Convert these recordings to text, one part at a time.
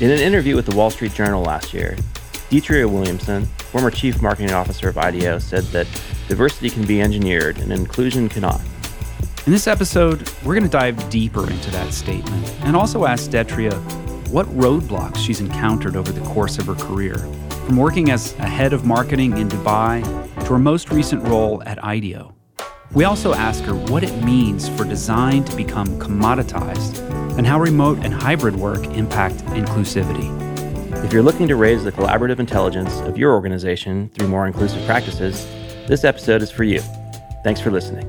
In an interview with the Wall Street Journal last year, Detria Williamson, former chief marketing officer of IDEO, said that diversity can be engineered and inclusion cannot. In this episode, we're going to dive deeper into that statement and also ask Detria what roadblocks she's encountered over the course of her career, from working as a head of marketing in Dubai to her most recent role at IDEO. We also ask her what it means for design to become commoditized and how remote and hybrid work impact inclusivity. If you're looking to raise the collaborative intelligence of your organization through more inclusive practices, this episode is for you. Thanks for listening.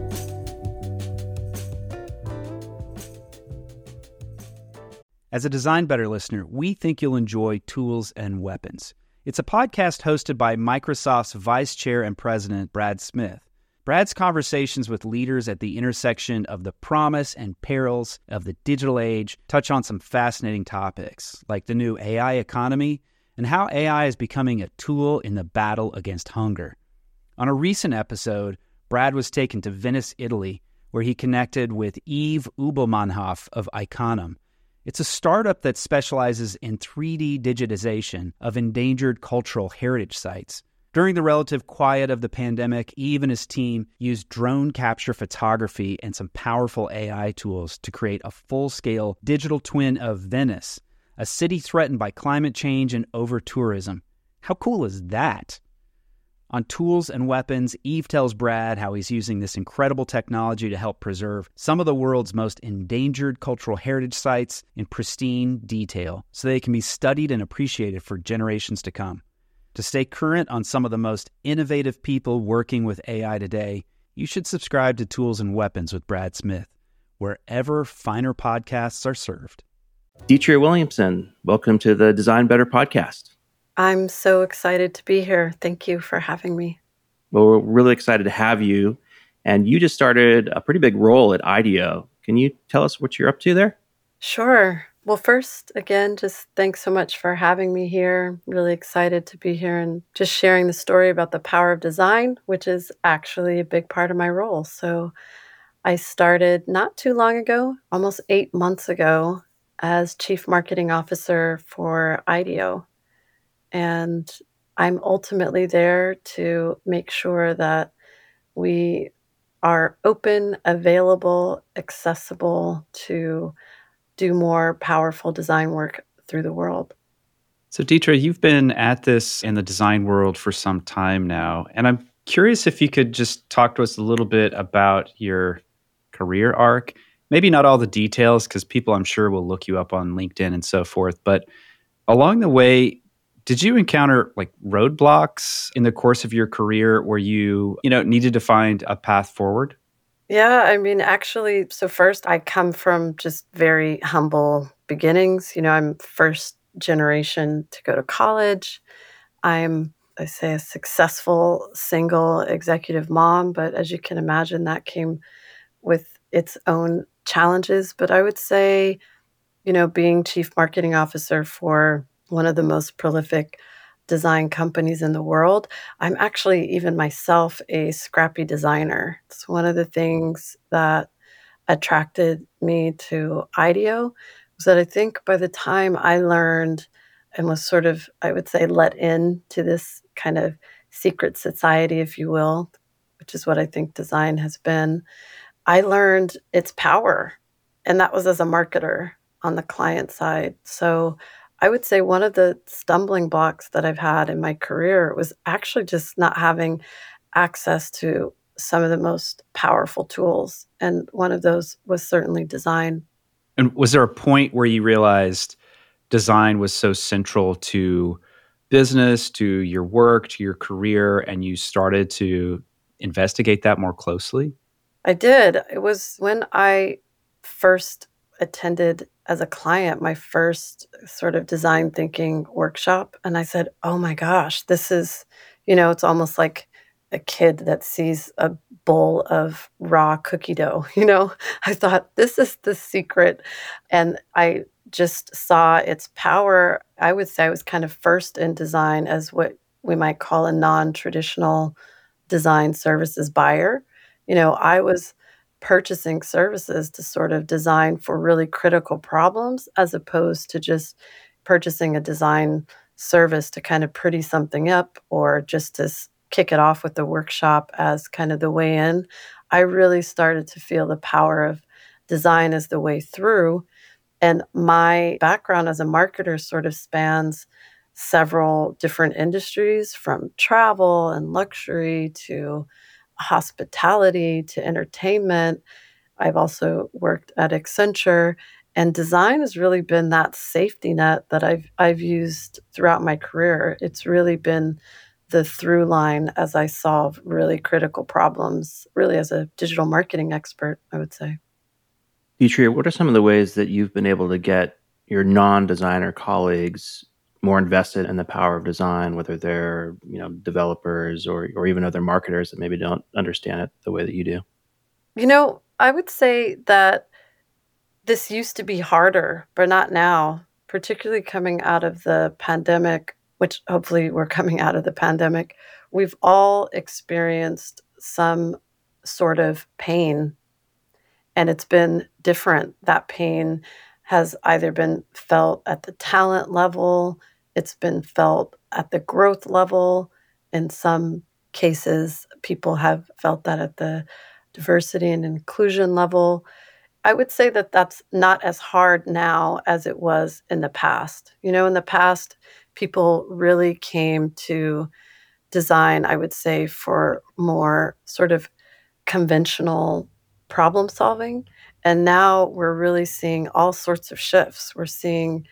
As a Design Better listener, we think you'll enjoy Tools and Weapons. It's a podcast hosted by Microsoft's Vice Chair and President, Brad Smith. Brad's conversations with leaders at the intersection of the promise and perils of the digital age touch on some fascinating topics, like the new AI economy and how AI is becoming a tool in the battle against hunger. On a recent episode, Brad was taken to Venice, Italy, where he connected with Yves Ubelmannhoff of Iconem. It's a startup that specializes in 3D digitization of endangered cultural heritage sites. During the relative quiet of the pandemic, Yves and his team used drone capture photography and some powerful AI tools to create a full scale digital twin of Venice, a city threatened by climate change and over tourism. How cool is that? On tools and weapons, Yves tells Brad how he's using this incredible technology to help preserve some of the world's most endangered cultural heritage sites in pristine detail so they can be studied and appreciated for generations to come. To stay current on some of the most innovative people working with AI today, you should subscribe to Tools and Weapons with Brad Smith, wherever finer podcasts are served. Detria Williamson, welcome to the Design Better podcast. I'm so excited to be here. Thank you for having me. Well, we're really excited to have you. And you just started a pretty big role at IDEO. Can you tell us what you're up to there? Sure. Well, first, again, just thanks so much for having me here. Really excited to be here and just sharing the story about the power of design, which is actually a big part of my role. So, I started not too long ago, almost eight months ago, as Chief Marketing Officer for IDEO. And I'm ultimately there to make sure that we are open, available, accessible to do more powerful design work through the world. So, Detria, you've been at this in the design world for some time now. And I'm curious if you could just talk to us a little bit about your career arc. Maybe not all the details, because people I'm sure will look you up on LinkedIn and so forth. But along the way, did you encounter like roadblocks in the course of your career where you, you know, needed to find a path forward? Yeah, I mean, actually, so first, I come from just very humble beginnings. You know, I'm first generation to go to college. I'm, I say, a successful single executive mom, but as you can imagine, that came with its own challenges. But I would say, you know, being chief marketing officer for one of the most prolific design companies in the world. I'm actually, even myself, a scrappy designer. It's one of the things that attracted me to IDEO was that I think by the time I learned and was sort of, I would say, let in to this kind of secret society, if you will, which is what I think design has been, I learned its power. And that was as a marketer on the client side. So I would say one of the stumbling blocks that I've had in my career was actually just not having access to some of the most powerful tools. And one of those was certainly design. And was there a point where you realized design was so central to business, to your work, to your career, and you started to investigate that more closely? I did. It was when I first attended as a client my first sort of design thinking workshop. And I said, oh my gosh, this is, you know, it's almost like a kid that sees a bowl of raw cookie dough. You know, I thought this is the secret. And I just saw its power. I would say I was kind of first in design as what we might call a non traditional design services buyer. You know, I was purchasing services to sort of design for really critical problems as opposed to just purchasing a design service to kind of pretty something up or just to kick it off with the workshop as kind of the way in, I really started to feel the power of design as the way through. And my background as a marketer sort of spans several different industries from travel and luxury to hospitality to entertainment. I've also worked at Accenture and design has really been that safety net that I've I've used throughout my career. It's really been the through line as I solve really critical problems, really as a digital marketing expert, I would say. Detria, what are some of the ways that you've been able to get your non-designer colleagues more invested in the power of design, whether they're you know developers or or even other marketers that maybe don't understand it the way that you do? You know, I would say that this used to be harder, but not now, particularly coming out of the pandemic, which hopefully we're coming out of the pandemic. We've all experienced some sort of pain, and it's been different. That pain has either been felt at the talent level, it's been felt at the growth level. In some cases, people have felt that at the diversity and inclusion level. I would say that that's not as hard now as it was in the past. You know, in the past, people really came to design, I would say, for more sort of conventional problem solving. And now we're really seeing all sorts of shifts. We're seeing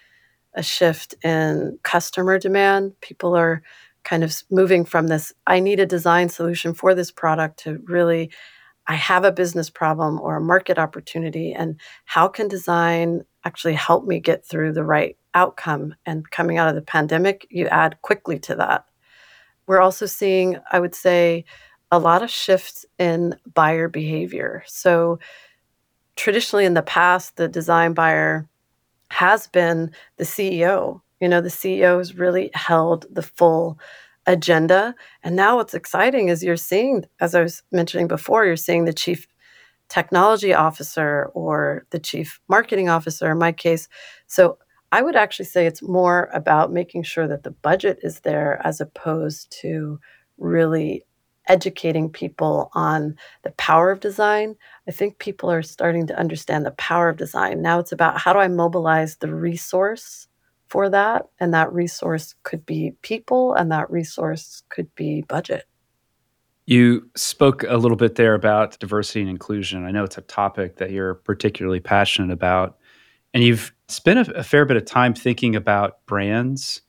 a shift in customer demand. People are kind of moving from this, I need a design solution for this product to really I have a business problem or a market opportunity, and how can design actually help me get through the right outcome? And coming out of the pandemic, you add quickly to that. We're also seeing, I would say, a lot of shifts in buyer behavior. So, traditionally in the past, the design buyer has been the CEO. You know, the CEO has really held the full agenda. And now what's exciting is you're seeing, as I was mentioning before, you're seeing the chief technology officer or the chief marketing officer in my case. So I would actually say it's more about making sure that the budget is there as opposed to really educating people on the power of design. I think people are starting to understand the power of design. Now it's about how do I mobilize the resource for that. And that resource could be people, and that resource could be budget. You spoke a little bit there about diversity and inclusion. I know it's a topic that you're particularly passionate about. And you've spent a, a fair bit of time thinking about brands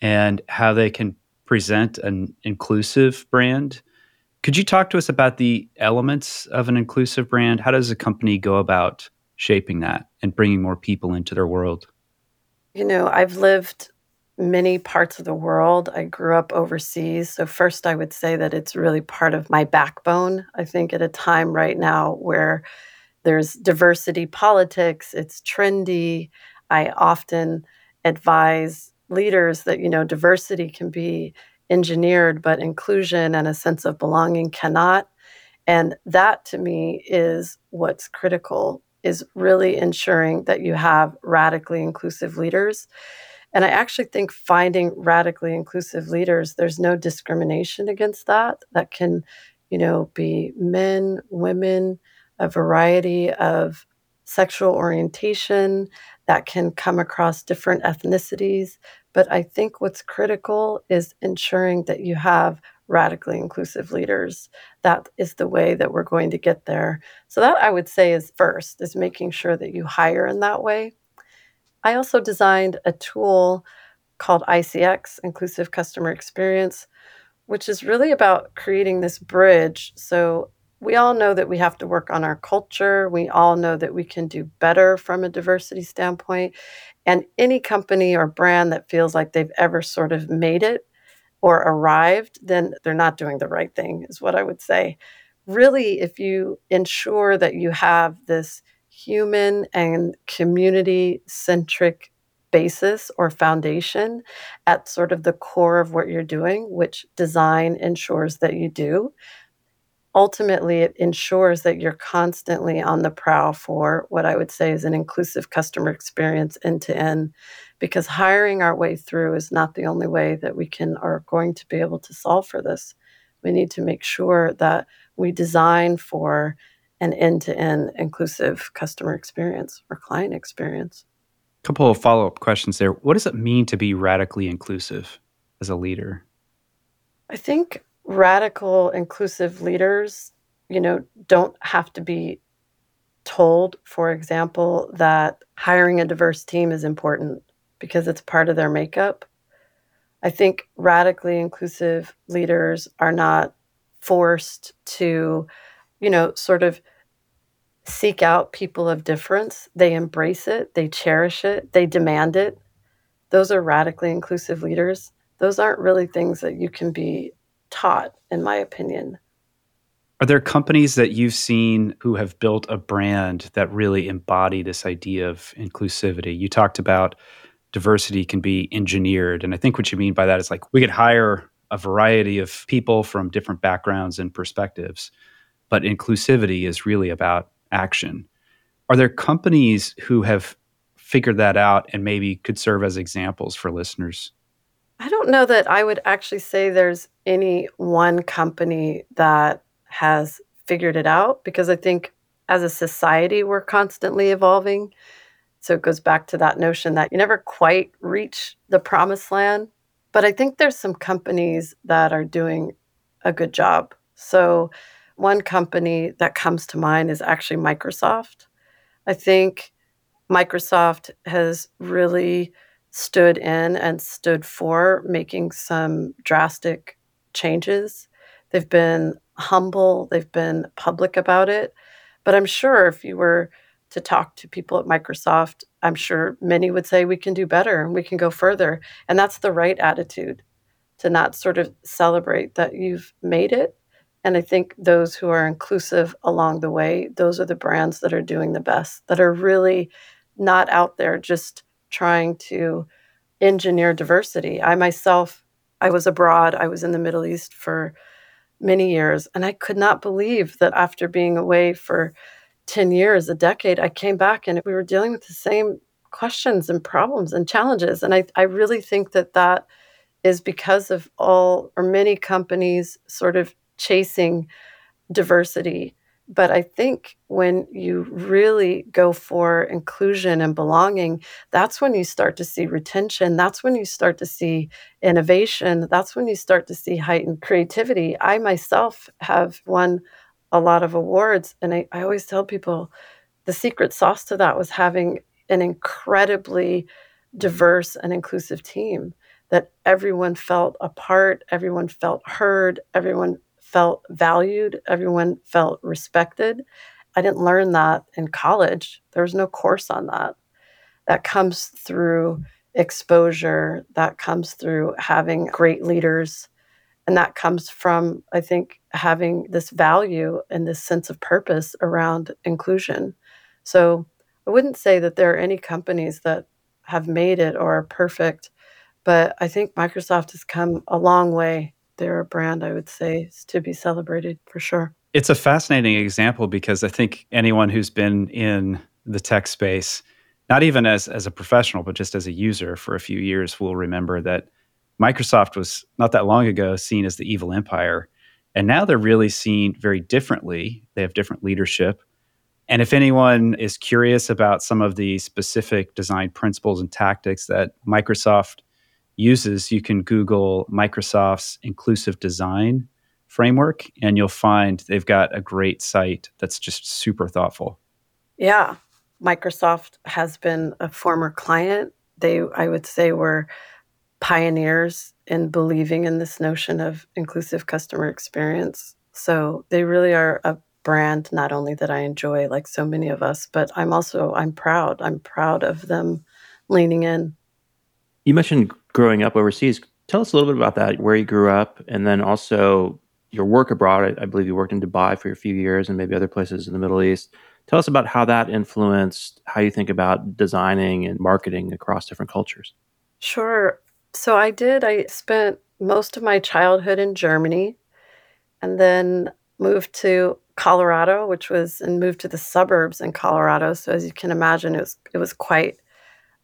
and how they can present an inclusive brand. Could you talk to us about the elements of an inclusive brand? How does a company go about shaping that and bringing more people into their world? You know, I've lived many parts of the world. I grew up overseas. So, first, I would say that it's really part of my backbone. I think at a time right now where there's diversity politics, it's trendy. I often advise leaders that, you know, diversity can be engineered, but inclusion and a sense of belonging cannot. And that to me is what's critical is really ensuring that you have radically inclusive leaders. And I actually think finding radically inclusive leaders, there's no discrimination against that. That can, you know, be men, women, a variety of sexual orientation that can come across different ethnicities. But I think what's critical is ensuring that you have radically inclusive leaders. That is the way that we're going to get there. So that I would say is first is making sure that you hire in that way. I also designed a tool called ICX, Inclusive Customer Experience, which is really about creating this bridge. So we all know that we have to work on our culture. We all know that we can do better from a diversity standpoint. And any company or brand that feels like they've ever sort of made it or arrived, then they're not doing the right thing, is what I would say. Really, if you ensure that you have this human and community centric basis or foundation at sort of the core of what you're doing, which design ensures that you do. Ultimately, it ensures that you're constantly on the prowl for what I would say is an inclusive customer experience end to end because hiring our way through is not the only way that we can are going to be able to solve for this. We need to make sure that we design for an end-to-end inclusive customer experience or client experience. A couple of follow-up questions there. What does it mean to be radically inclusive as a leader? I think radical inclusive leaders, you know, don't have to be told, for example, that hiring a diverse team is important because it's part of their makeup. I think radically inclusive leaders are not forced to, you know, sort of seek out people of difference. They embrace it, they cherish it, they demand it. Those are radically inclusive leaders. Those aren't really things that you can be taught, in my opinion. Are there companies that you've seen who have built a brand that really embody this idea of inclusivity? You talked about diversity can be engineered. And I think what you mean by that is like we could hire a variety of people from different backgrounds and perspectives, but inclusivity is really about action. Are there companies who have figured that out and maybe could serve as examples for listeners? I don't know that I would actually say there's any one company that has figured it out because I think as a society, we're constantly evolving. So it goes back to that notion that you never quite reach the promised land. But I think there's some companies that are doing a good job. So one company that comes to mind is actually Microsoft. I think Microsoft has really stood in and stood for making some drastic changes. They've been humble, they've been public about it. But I'm sure if you were to talk to people at Microsoft, I'm sure many would say we can do better and we can go further. And that's the right attitude to not sort of celebrate that you've made it. And I think those who are inclusive along the way, those are the brands that are doing the best, that are really not out there just trying to engineer diversity. I myself, I was abroad, I was in the Middle East for many years, and I could not believe that after being away for 10 years, a decade, I came back and we were dealing with the same questions and problems and challenges. And I, I really think that that is because of all or many companies sort of chasing diversity but I think when you really go for inclusion and belonging, that's when you start to see retention. That's when you start to see innovation. That's when you start to see heightened creativity. I myself have won a lot of awards, and I, I always tell people the secret sauce to that was having an incredibly diverse and inclusive team that everyone felt a part, everyone felt heard, everyone felt valued, everyone felt respected. I didn't learn that in college. There was no course on that. That comes through exposure, that comes through having great leaders, and that comes from, I think, having this value and this sense of purpose around inclusion. So I wouldn't say that there are any companies that have made it or are perfect, but I think Microsoft has come a long way they're a brand I would say is to be celebrated for sure. It's a fascinating example because I think anyone who's been in the tech space, not even as as a professional, but just as a user for a few years, will remember that Microsoft was not that long ago seen as the evil empire. And now they're really seen very differently. They have different leadership. And if anyone is curious about some of the specific design principles and tactics that Microsoft uses, you can Google Microsoft's inclusive design framework and you'll find they've got a great site that's just super thoughtful. Yeah. Microsoft has been a former client. They, I would say, were pioneers in believing in this notion of inclusive customer experience. So they really are a brand not only that I enjoy like so many of us, but I'm also I'm proud. I'm proud of them leaning in. You mentioned growing up overseas. Tell us a little bit about that, where you grew up, and then also your work abroad. I, I believe you worked in Dubai for a few years and maybe other places in the Middle East. Tell us about how that influenced how you think about designing and marketing across different cultures. Sure. So I did. I spent most of my childhood in Germany and then moved to Colorado, which was and moved to the suburbs in Colorado. So as you can imagine, it was it was quite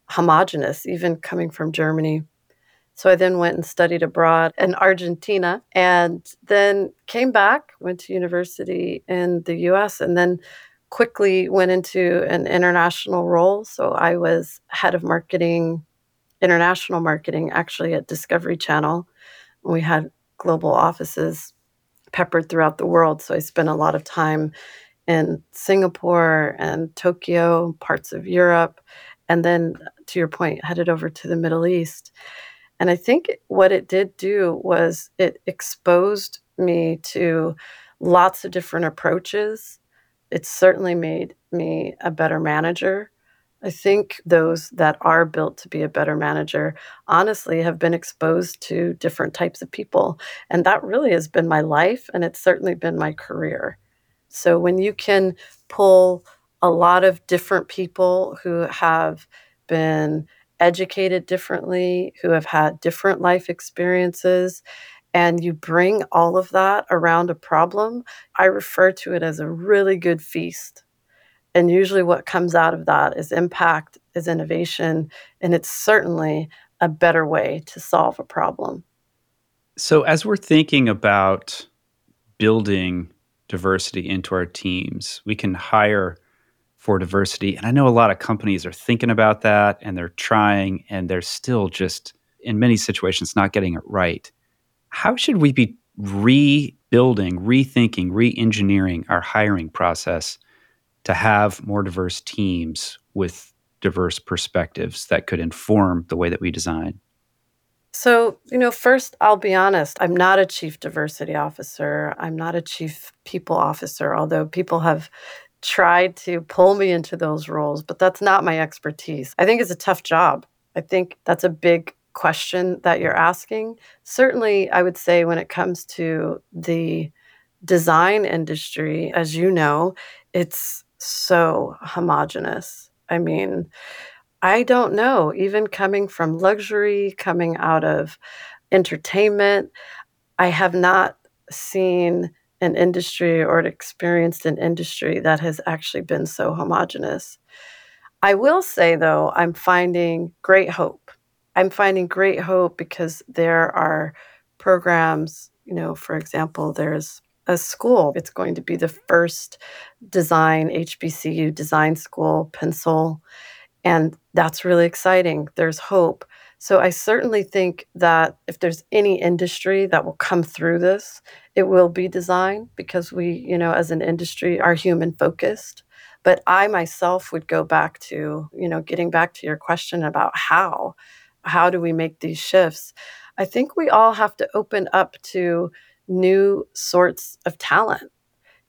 homogenous, even coming from Germany. So I then went and studied abroad in Argentina and then came back, went to university in the US, and then quickly went into an international role. So I was head of marketing, international marketing, actually at Discovery Channel. We had global offices peppered throughout the world. So I spent a lot of time in Singapore and Tokyo, parts of Europe, and then to your point, headed over to the Middle East. And I think what it did do was it exposed me to lots of different approaches. It certainly made me a better manager. I think those that are built to be a better manager honestly have been exposed to different types of people. And that really has been my life, and it's certainly been my career. So when you can pull a lot of different people who have been educated differently, who have had different life experiences, and you bring all of that around a problem, I refer to it as a really good feast. And usually, what comes out of that is impact, is innovation, and it's certainly a better way to solve a problem. So, as we're thinking about building diversity into our teams, we can hire for diversity. And I know a lot of companies are thinking about that and they're trying and they're still just, in many situations, not getting it right. How should we be rebuilding, rethinking, re engineering our hiring process to have more diverse teams with diverse perspectives that could inform the way that we design? So, you know, first, I'll be honest, I'm not a chief diversity officer. I'm not a chief people officer, although people have tried to pull me into those roles, but that's not my expertise. I think it's a tough job. I think that's a big question that you're asking. Certainly, I would say when it comes to the design industry, as you know, it's so homogenous. I mean, I don't know, even coming from luxury, coming out of entertainment, I have not seen an industry or experienced an industry that has actually been so homogenous. I will say, though, I'm finding great hope. I'm finding great hope because there are programs, you know, for example, there's a school. It's going to be the first design HBCU design school, Pensole. And that's really exciting. There's hope. So I certainly think that if there's any industry that will come through this, it will be design because we, you know, as an industry are human focused. But I myself would go back to, you know, getting back to your question about how how do we make these shifts? I think we all have to open up to new sorts of talent.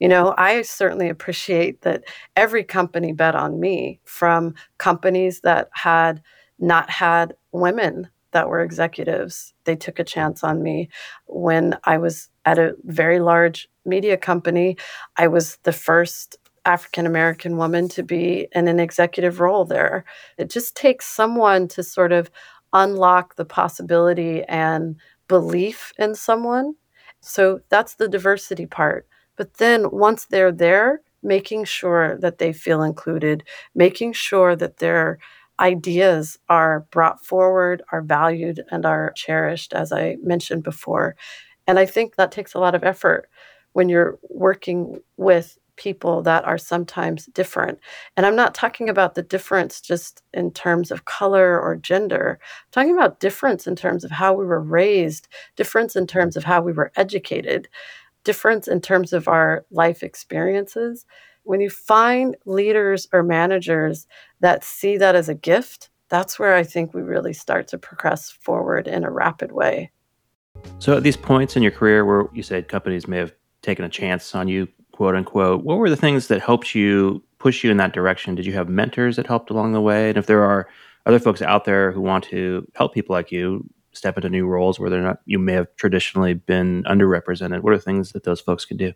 You know, I certainly appreciate that every company bet on me from companies that had not had women that were executives. They took a chance on me when I was at a very large media company. I was the first African American woman to be in an executive role there. It just takes someone to sort of unlock the possibility and belief in someone. So that's the diversity part. But then once they're there, making sure that they feel included, making sure that they're ideas are brought forward, are valued, and are cherished, as I mentioned before. And I think that takes a lot of effort when you're working with people that are sometimes different. And I'm not talking about the difference just in terms of color or gender. I'm talking about difference in terms of how we were raised, difference in terms of how we were educated, difference in terms of our life experiences. When you find leaders or managers that see that as a gift, that's where I think we really start to progress forward in a rapid way. So, at these points in your career where you said companies may have taken a chance on you, quote unquote, what were the things that helped you push you in that direction? Did you have mentors that helped along the way? And if there are other folks out there who want to help people like you step into new roles where they're not, you may have traditionally been underrepresented, what are things that those folks can do?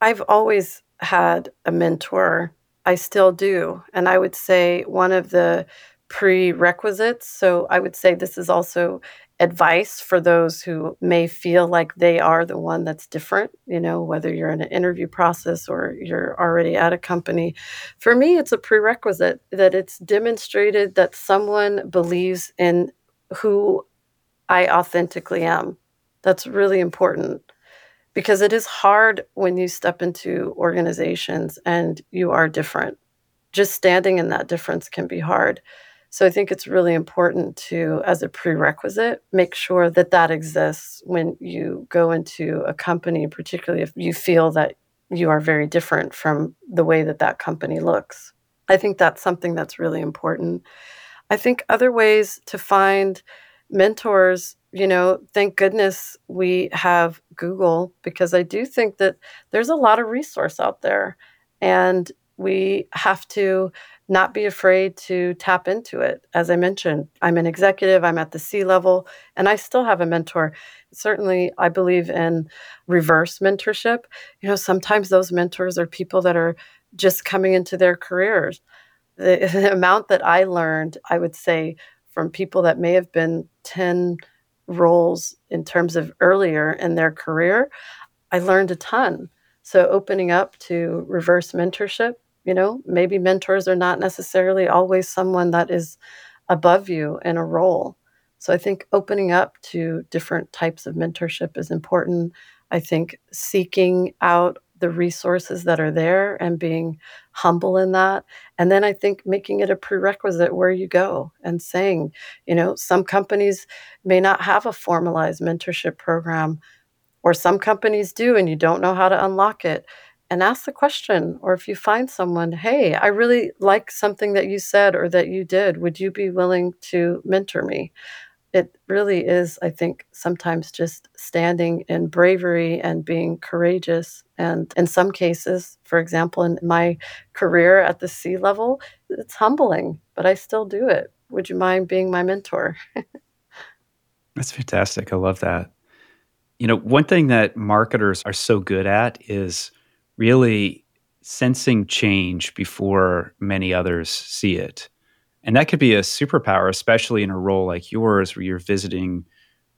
I've always had a mentor. I still do. And I would say one of the prerequisites. So I would say this is also advice for those who may feel like they are the one that's different, you know, whether you're in an interview process or you're already at a company. For me, it's a prerequisite that it's demonstrated that someone believes in who I authentically am. That's really important because it is hard when you step into organizations and you are different. Just standing in that difference can be hard. So I think it's really important to, as a prerequisite, make sure that that exists when you go into a company, particularly if you feel that you are very different from the way that that company looks. I think that's something that's really important. I think other ways to find mentors, you know, thank goodness we have Google because I do think that there's a lot of resource out there and we have to not be afraid to tap into it. As I mentioned, I'm an executive, I'm at the C level, and I still have a mentor. Certainly, I believe in reverse mentorship. You know, sometimes those mentors are people that are just coming into their careers. The, the amount that I learned, I would say, from people that may have been 10 roles in terms of earlier in their career, I learned a ton. So, opening up to reverse mentorship you know, maybe mentors are not necessarily always someone that is above you in a role. So I think opening up to different types of mentorship is important. I think seeking out the resources that are there and being humble in that. And then I think making it a prerequisite where you go and saying, you know, some companies may not have a formalized mentorship program, or some companies do, and you don't know how to unlock it and ask the question. Or if you find someone, hey, I really like something that you said or that you did, would you be willing to mentor me? It really is, I think, sometimes just standing in bravery and being courageous. And in some cases, for example, in my career at the C level, it's humbling, but I still do it. Would you mind being my mentor? That's fantastic. I love that. You know, one thing that marketers are so good at is really sensing change before many others see it. And that could be a superpower, especially in a role like yours where you're visiting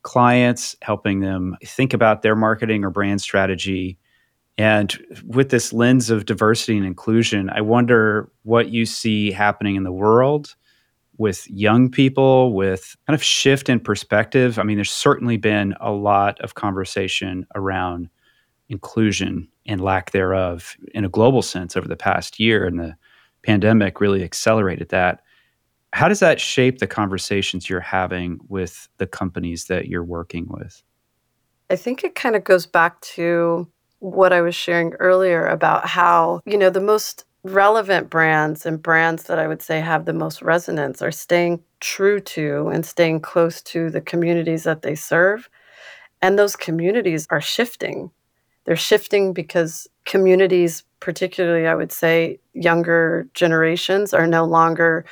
clients, helping them think about their marketing or brand strategy. And with this lens of diversity and inclusion, I wonder what you see happening in the world with young people, with kind of shift in perspective. I mean, there's certainly been a lot of conversation around inclusion and lack thereof in a global sense over the past year, and the pandemic really accelerated that. How does that shape the conversations you're having with the companies that you're working with? I think it kind of goes back to what I was sharing earlier about how, you know, the most relevant brands and brands that I would say have the most resonance are staying true to and staying close to the communities that they serve. And those communities are shifting they're shifting because communities, particularly I would say younger generations, are no longer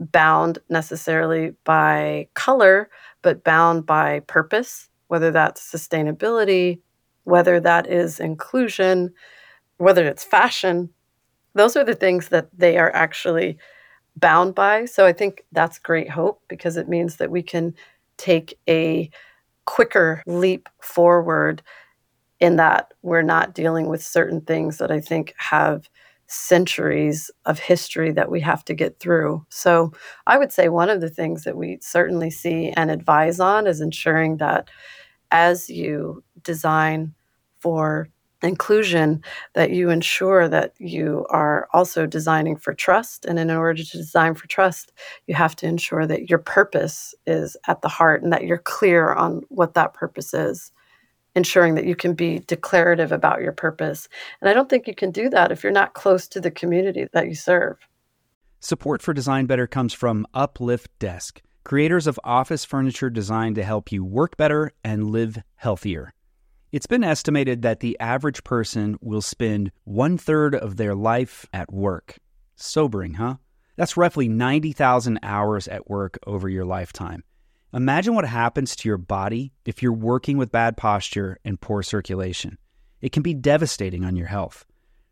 bound necessarily by color, but bound by purpose, whether that's sustainability, whether that is inclusion, whether it's fashion. Those are the things that they are actually bound by. So I think that's great hope because it means that we can take a quicker leap forward in that we're not dealing with certain things that I think have centuries of history that we have to get through. So I would say one of the things that we certainly see and advise on is ensuring that as you design for inclusion that you ensure that you are also designing for trust and in order to design for trust you have to ensure that your purpose is at the heart and that you're clear on what that purpose is ensuring that you can be declarative about your purpose. And I don't think you can do that if you're not close to the community that you serve. Support for Design Better comes from Uplift Desk, creators of office furniture designed to help you work better and live healthier. It's been estimated that the average person will spend one third of their life at work. Sobering, huh? That's roughly 90,000 hours at work over your lifetime. Imagine what happens to your body if you're working with bad posture and poor circulation. It can be devastating on your health.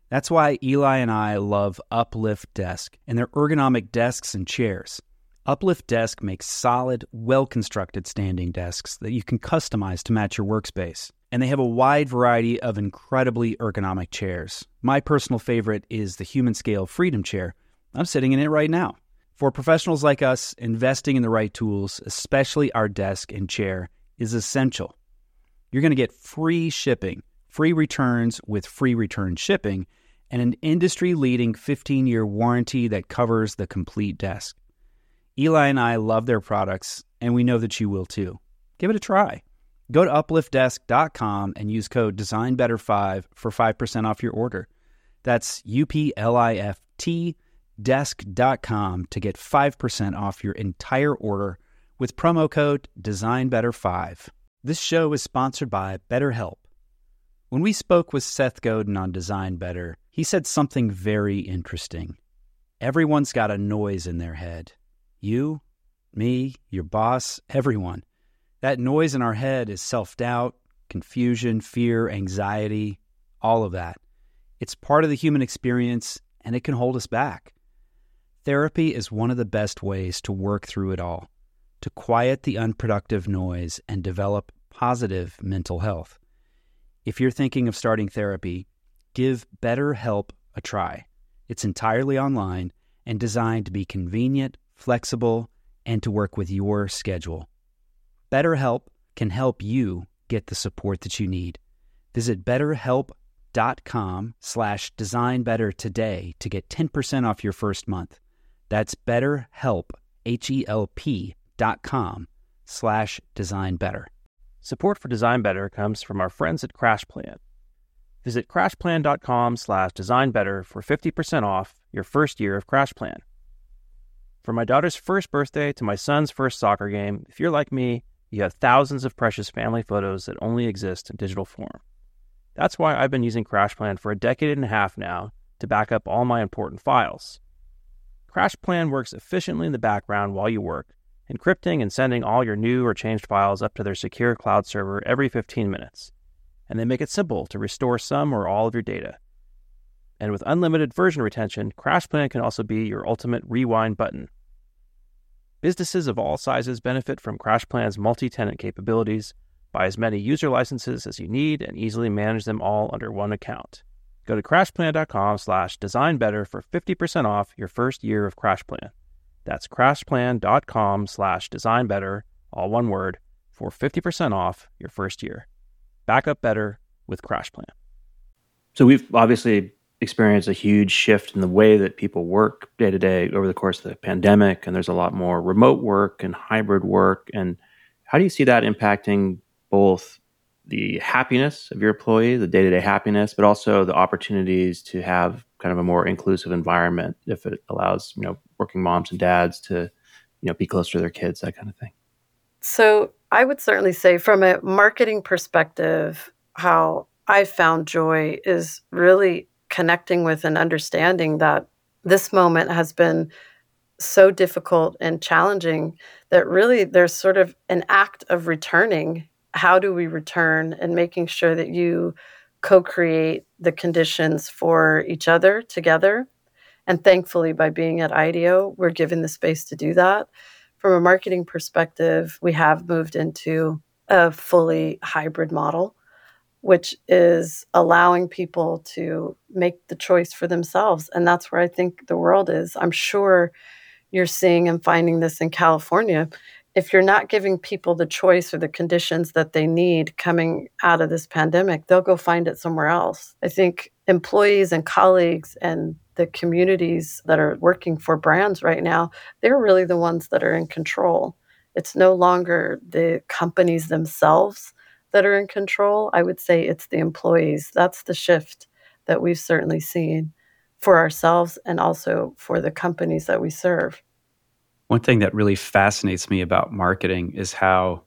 That's why Eli and I love Uplift Desk and their ergonomic desks and chairs. Uplift Desk makes solid, well constructed standing desks that you can customize to match your workspace. And they have a wide variety of incredibly ergonomic chairs. My personal favorite is the Humanscale Freedom Chair. I'm sitting in it right now. For professionals like us, investing in the right tools, especially our desk and chair, is essential. You're going to get free shipping, free returns with free return shipping, and an industry leading 15 year warranty that covers the complete desk. Eli and I love their products, and we know that you will too. Give it a try. Go to upliftdesk.com and use code DesignBetter5 for 5% off your order. That's U P L I F T desk.com to get 5% off your entire order with promo code DesignBetter5. This show is sponsored by BetterHelp. When we spoke with Seth Godin on Design Better, he said something very interesting. Everyone's got a noise in their head. You, me, your boss, everyone. That noise in our head is self doubt, confusion, fear, anxiety, all of that. It's part of the human experience and it can hold us back. Therapy is one of the best ways to work through it all, to quiet the unproductive noise and develop positive mental health. If you're thinking of starting therapy, give BetterHelp a try. It's entirely online and designed to be convenient, flexible, and to work with your schedule. BetterHelp can help you get the support that you need. Visit betterhelp.com slash designbetter today to get 10% off your first month. That's betterhelp, H-E-L-P dot com slash designbetter. Support for Design Better comes from our friends at CrashPlan. Visit crashplan.com slash design better for 50% off your first year of CrashPlan. From my daughter's first birthday to my son's first soccer game, if you're like me, you have thousands of precious family photos that only exist in digital form. That's why I've been using CrashPlan for a decade and a half now to back up all my important files. CrashPlan works efficiently in the background while you work, encrypting and sending all your new or changed files up to their secure cloud server every 15 minutes. And they make it simple to restore some or all of your data. And with unlimited version retention, CrashPlan can also be your ultimate rewind button Businesses of all sizes benefit from CrashPlan's multi tenant capabilities. Buy as many user licenses as you need and easily manage them all under one account. Go to crashplan.com slash designbetter for 50% off your first year of CrashPlan. That's crashplan.com slash designbetter, all one word, for 50% off your first year. Back up better with CrashPlan. So we've obviously experienced a huge shift in the way that people work day to day over the course of the pandemic and there's a lot more remote work and hybrid work and how do you see that impacting both the happiness of your employee the day-to-day happiness but also the opportunities to have kind of a more inclusive environment if it allows you know working moms and dads to you know be closer to their kids that kind of thing so i would certainly say from a marketing perspective how i found joy is really connecting with and understanding that this moment has been so difficult and challenging that really there's sort of an act of returning. How do we return and making sure that you co create the conditions for each other together? And thankfully, by being at IDEO, we're given the space to do that. From a marketing perspective, we have moved into a fully hybrid model which is allowing people to make the choice for themselves. And that's where I think the world is. I'm sure you're seeing and finding this in California. If you're not giving people the choice or the conditions that they need coming out of this pandemic, they'll go find it somewhere else. I think employees and colleagues and the communities that are working for brands right now, they're really the ones that are in control. It's no longer the companies themselves that are in control, I would say it's the employees. That's the shift that we've certainly seen for ourselves and also for the companies that we serve. One thing that really fascinates me about marketing is how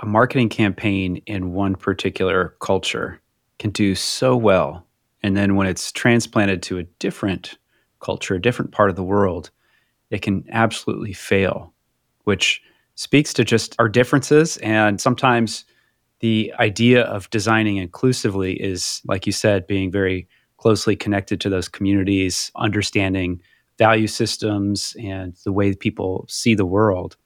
a marketing campaign in one particular culture can do so well. And then when it's transplanted to a different culture, a different part of the world, it can absolutely fail, which speaks to just our differences and sometimes the idea of designing inclusively is, like you said, being very closely connected to those communities, understanding value systems and the way people see the world.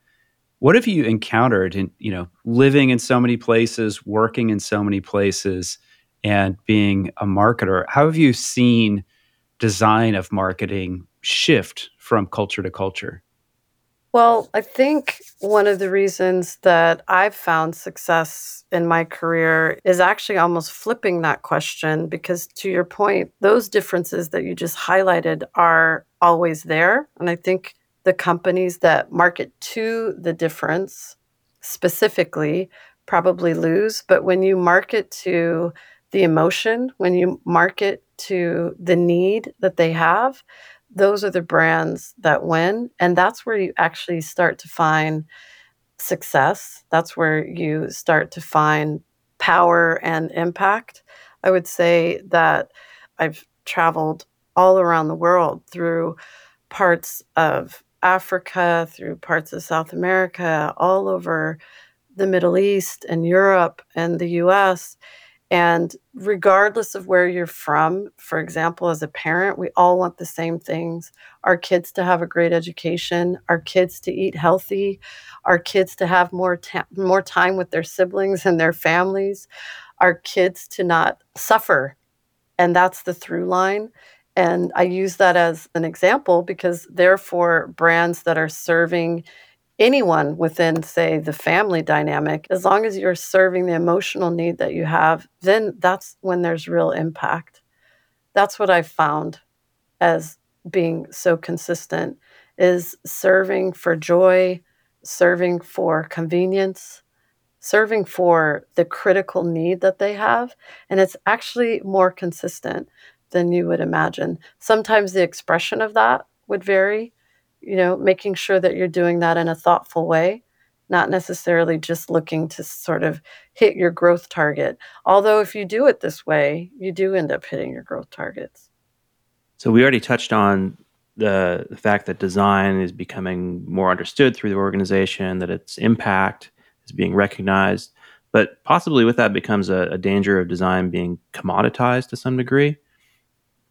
What have you encountered in, you know, living in so many places, working in so many places, and being a marketer? How have you seen design of marketing shift from culture to culture? Well, I think one of the reasons that I've found success in my career is actually almost flipping that question because, to your point, those differences that you just highlighted are always there. And I think the companies that market to the difference specifically probably lose. But when you market to the emotion, when you market to the need that they have, those are the brands that win. And that's where you actually start to find success. That's where you start to find power and impact. I would say that I've traveled all around the world through parts of Africa, through parts of South America, all over the Middle East and Europe and the US. And regardless of where you're from, for example, as a parent, we all want the same things our kids to have a great education, our kids to eat healthy, our kids to have more, ta- more time with their siblings and their families, our kids to not suffer. And that's the through line. And I use that as an example because, therefore, brands that are serving anyone within, say, the family dynamic, as long as you're serving the emotional need that you have, then that's when there's real impact. That's what I found as being so consistent is serving for joy, serving for convenience, serving for the critical need that they have. And it's actually more consistent than you would imagine. Sometimes the expression of that would vary, you know, making sure that you're doing that in a thoughtful way, not necessarily just looking to sort of hit your growth target. Although, if you do it this way, you do end up hitting your growth targets. So, we already touched on the, the fact that design is becoming more understood through the organization, that its impact is being recognized. But possibly with that becomes a, a danger of design being commoditized to some degree.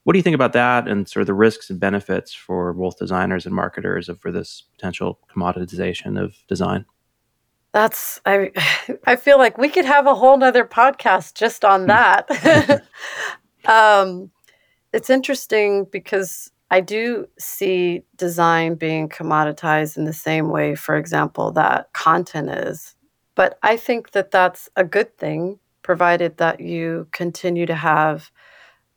What do you think about that and sort of the risks and benefits for both designers and marketers of, for this potential commoditization of design? That's I I feel like we could have a whole nother podcast just on hmm. that. um, it's interesting because I do see design being commoditized in the same way, for example, that content is. But I think that that's a good thing, provided that you continue to have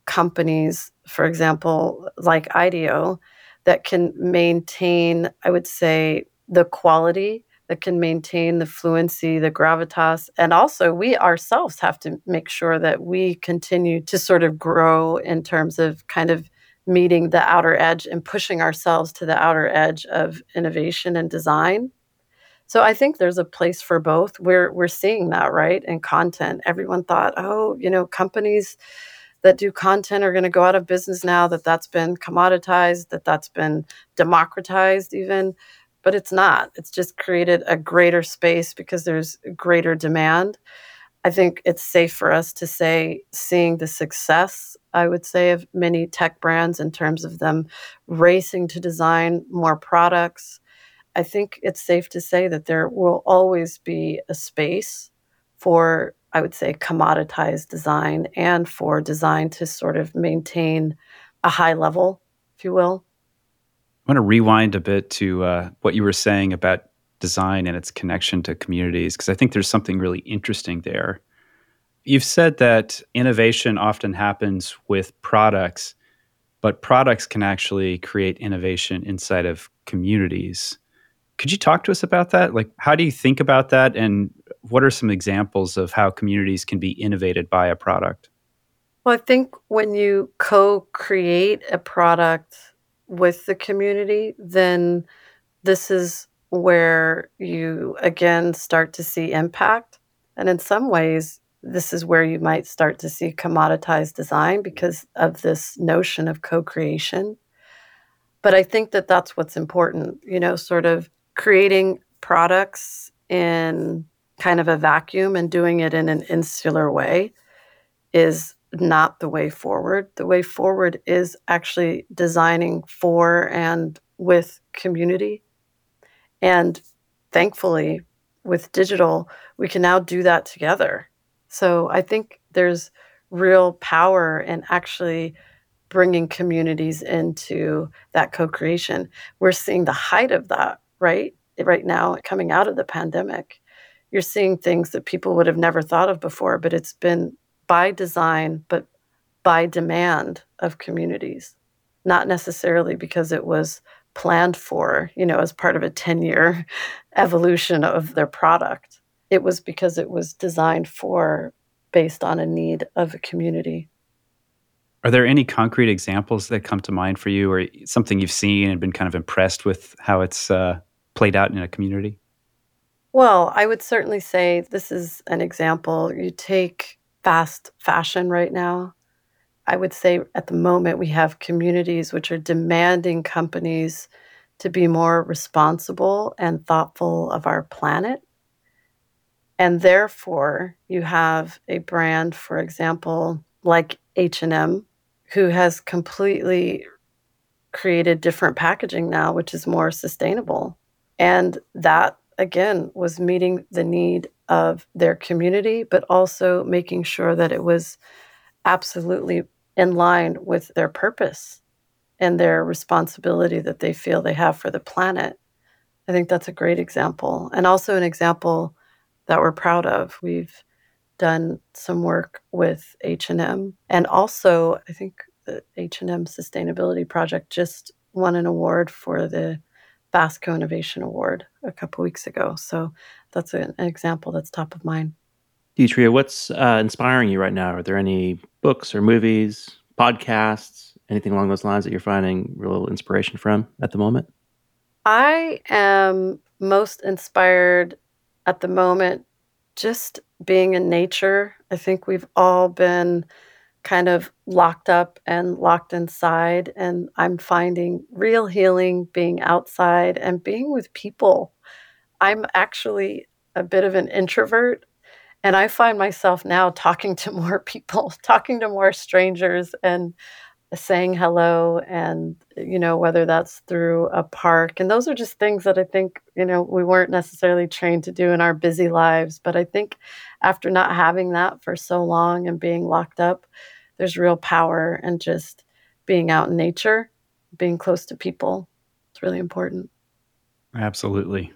companies, for example, like IDEO, that can maintain, I would say, the quality, that can maintain the fluency, the gravitas. And also, we ourselves have to make sure that we continue to sort of grow in terms of kind of meeting the outer edge and pushing ourselves to the outer edge of innovation and design. So I think there's a place for both. We're we're seeing that, right? In content. Everyone thought, "Oh, you know, companies that do content are going to go out of business now that that's been commoditized that that's been democratized even but it's not. It's just created a greater space because there's greater demand. I think it's safe for us to say seeing the success i would say of many tech brands in terms of them racing to design more products i think it's safe to say that there will always be a space for I would say, commoditized design and for design to sort of maintain a high level, if you will. I want to rewind a bit to uh, what you were saying about design and its connection to communities, because I think there's something really interesting there. You've said that innovation often happens with products, but products can actually create innovation inside of communities. Could you talk to us about that? Like, how do you think about that? And what are some examples of how communities can be innovated by a product? Well, I think when you co create a product with the community, then this is where you again start to see impact. And in some ways, this is where you might start to see commoditized design because of this notion of co creation. But I think that that's what's important, you know, sort of creating products in kind of a vacuum and doing it in an insular way is not the way forward. The way forward is actually designing for and with community. And thankfully, with digital, we can now do that together. So I think there's real power in actually bringing communities into that co creation. We're seeing the height of that, right? Right now, coming out of the pandemic, you're seeing things that people would have never thought of before, but it's been by design, but by demand of communities, not necessarily because it was planned for, you know, as part of a 10 year evolution of their product. It was because it was designed for based on a need of a community. Are there any concrete examples that come to mind for you or something you've seen and been kind of impressed with how it's uh, played out in a community? Well, I would certainly say this is an example. You take fast fashion right now. I would say at the moment we have communities which are demanding companies to be more responsible and thoughtful of our planet. And therefore, you have a brand, for example, like H&M, who has completely created different packaging now, which is more sustainable. And that, again, was meeting the need of their community, but also making sure that it was absolutely in line with their purpose and their responsibility that they feel they have for the planet. I think that's a great example, and also an example that we're proud of. We've done some work with H&M and also I think the H&M Sustainability Project just won an award for the Basco Innovation Award a couple weeks ago. So that's an, example that's top of mind. Detria, what's uh, inspiring you right now? Are there any books or movies, podcasts, anything along those lines that you're finding real inspiration from at the moment? I am most inspired at the moment just being in nature. I think we've all been kind of locked up and locked inside. And I'm finding real healing being outside and being with people. I'm actually a bit of an introvert. And I find myself now talking to more people, talking to more strangers, and saying hello and you know whether that's through a park and those are just things that i think you know we weren't necessarily trained to do in our busy lives but i think after not having that for so long and being locked up there's real power and just being out in nature being close to people it's really important absolutely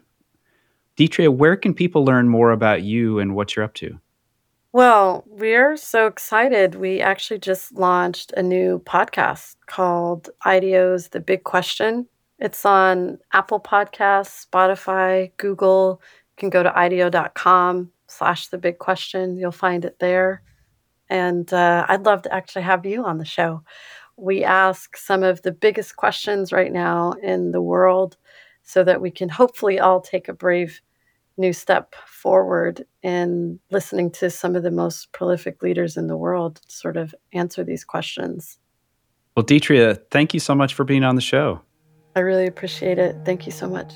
Detria, where can people learn more about you and what you're up to well, we're so excited. We actually just launched a new podcast called IDEO's The Big Question. It's on Apple Podcasts, Spotify, Google. You can go to ideo.com slash the big question. You'll find it there. And uh, I'd love to actually have you on the show. We ask some of the biggest questions right now in the world so that we can hopefully all take a brave new step forward in listening to some of the most prolific leaders in the world sort of answer these questions. Well, Detria, thank you so much for being on the show. I really appreciate it. Thank you so much.